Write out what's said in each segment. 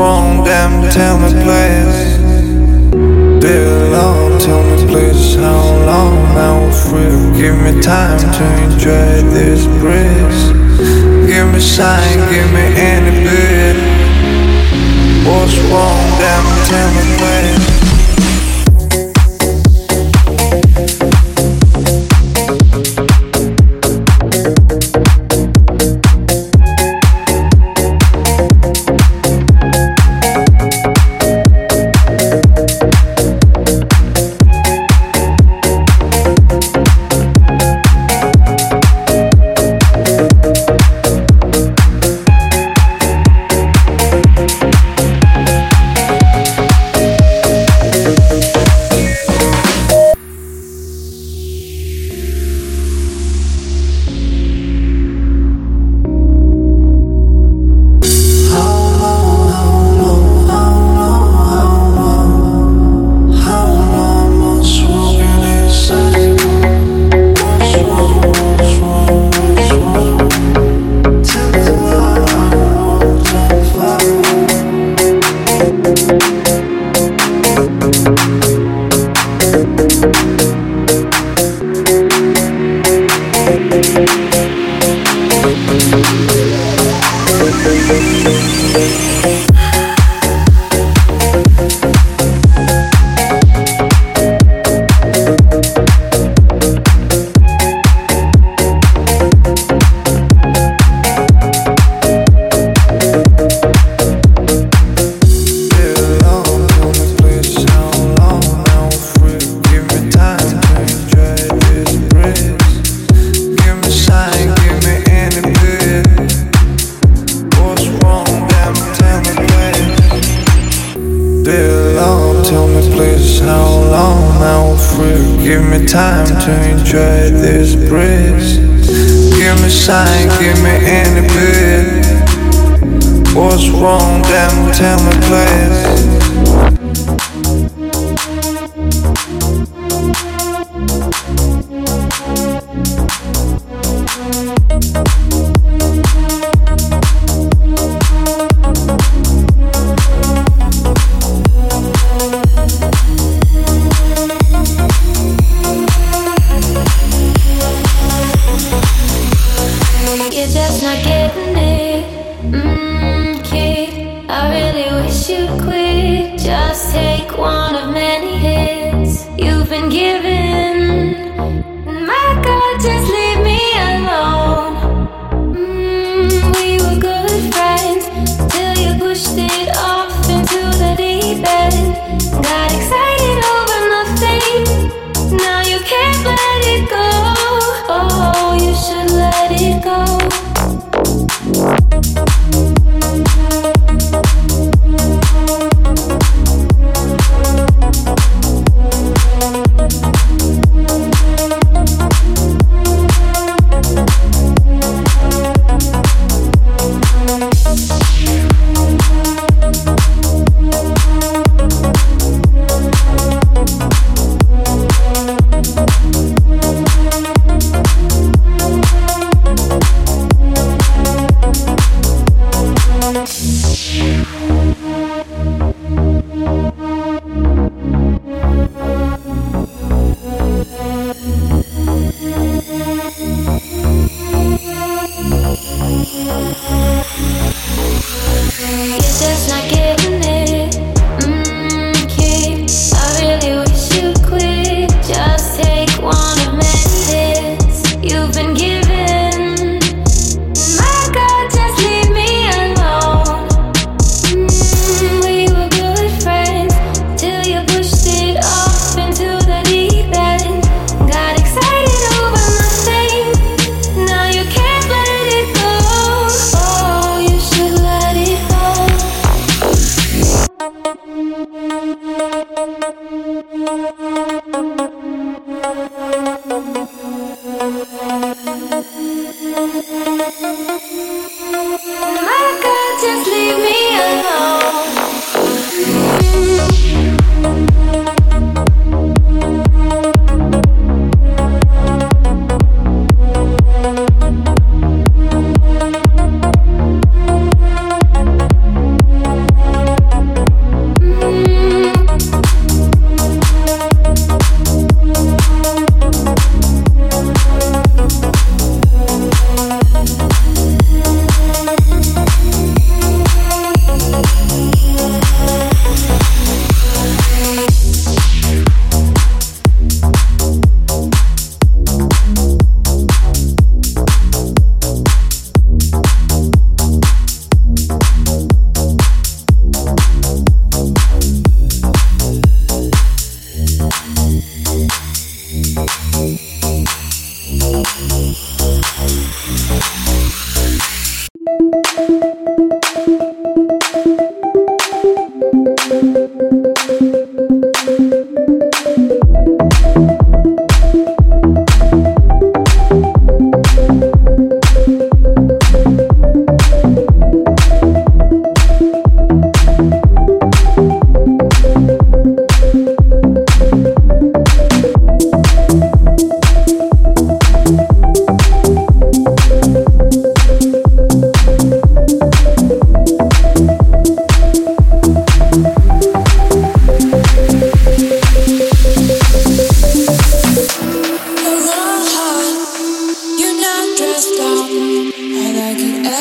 want them, tell me please. Dear Lord, tell me please how long I'm free. Give me time to enjoy this breeze. Give me sign, give me any bit. What's wrong, damn, tell me please. Try this bridge. Give me sign, give me any bit. What's wrong, damn, tell me please.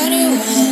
anyone.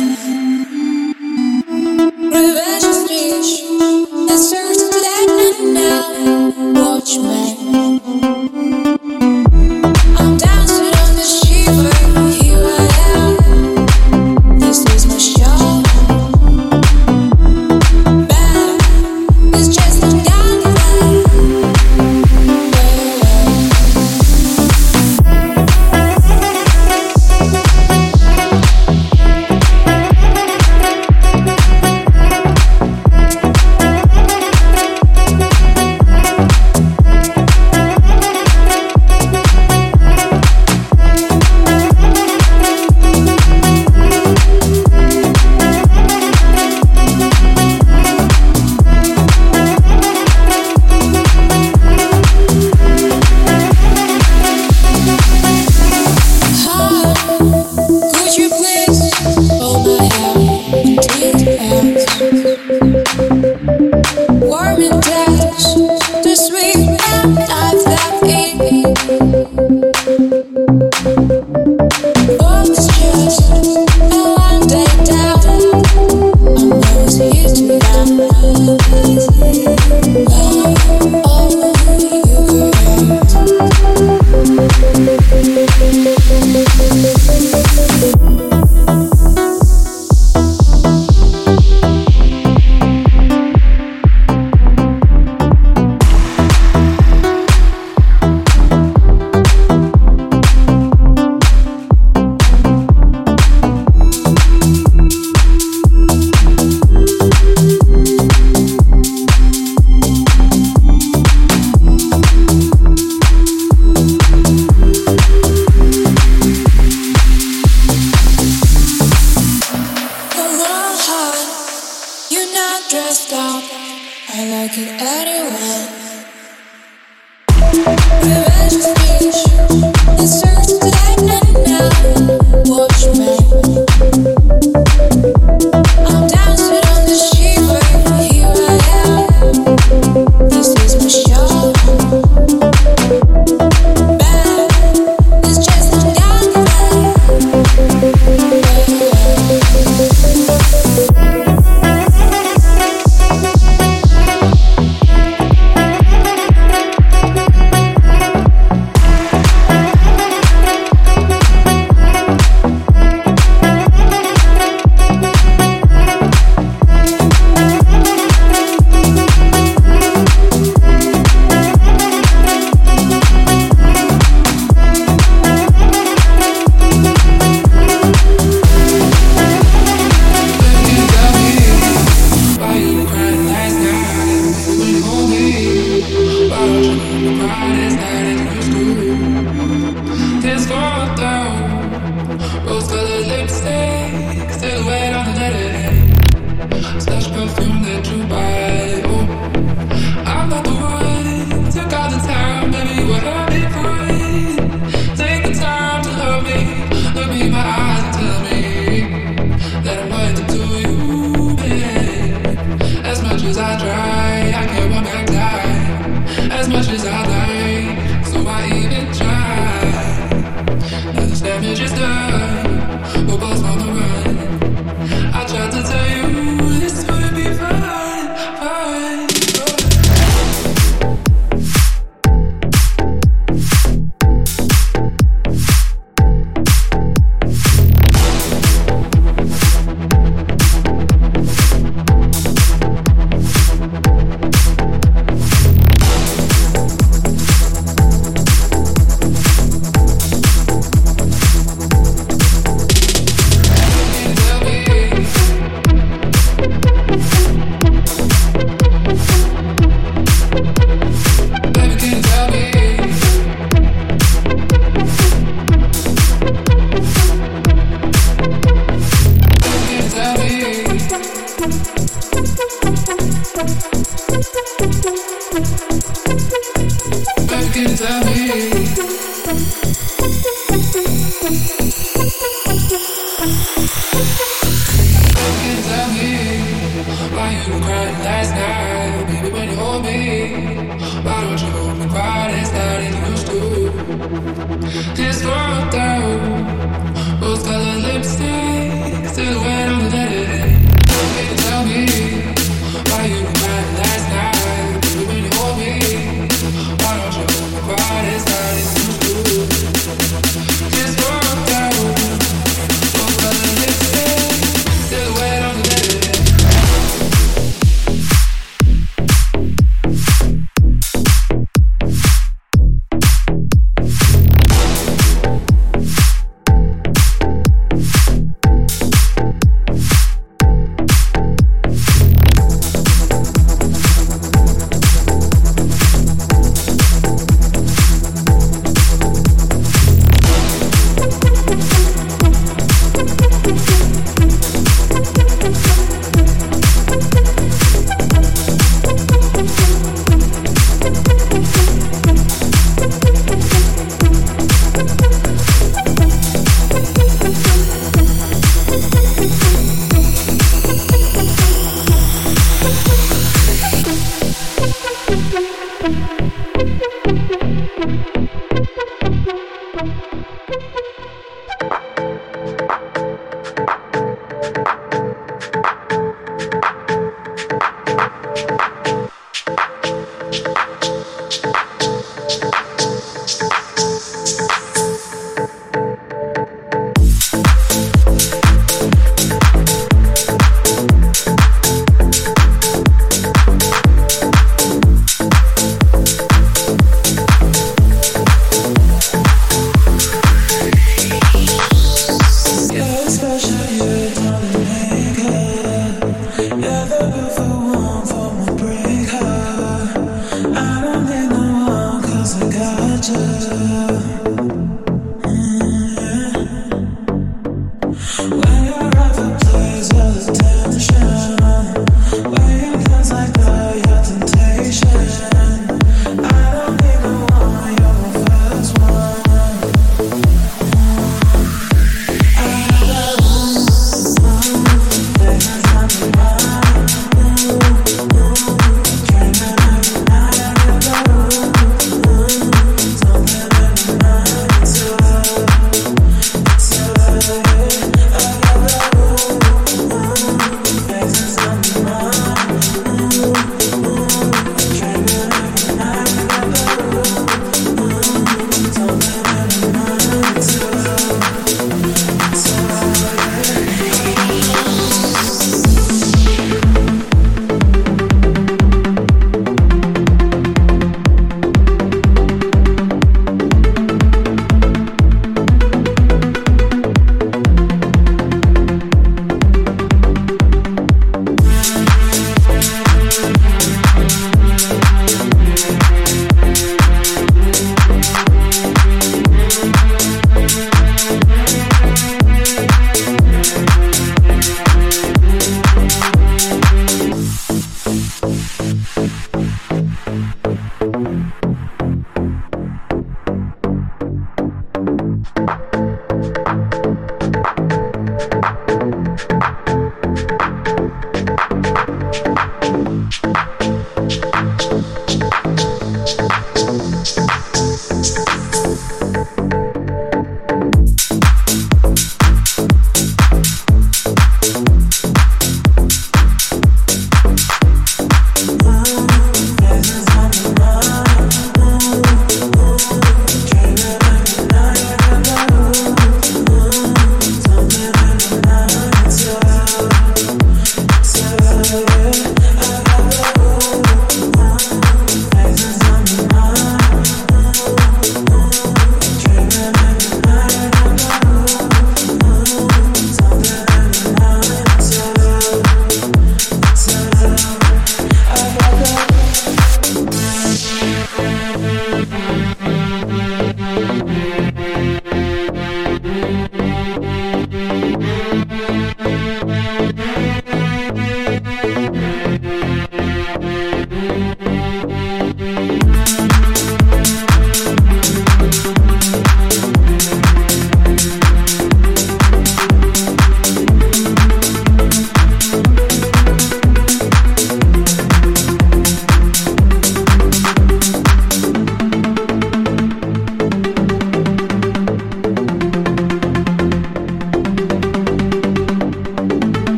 warm and tight. Thank you.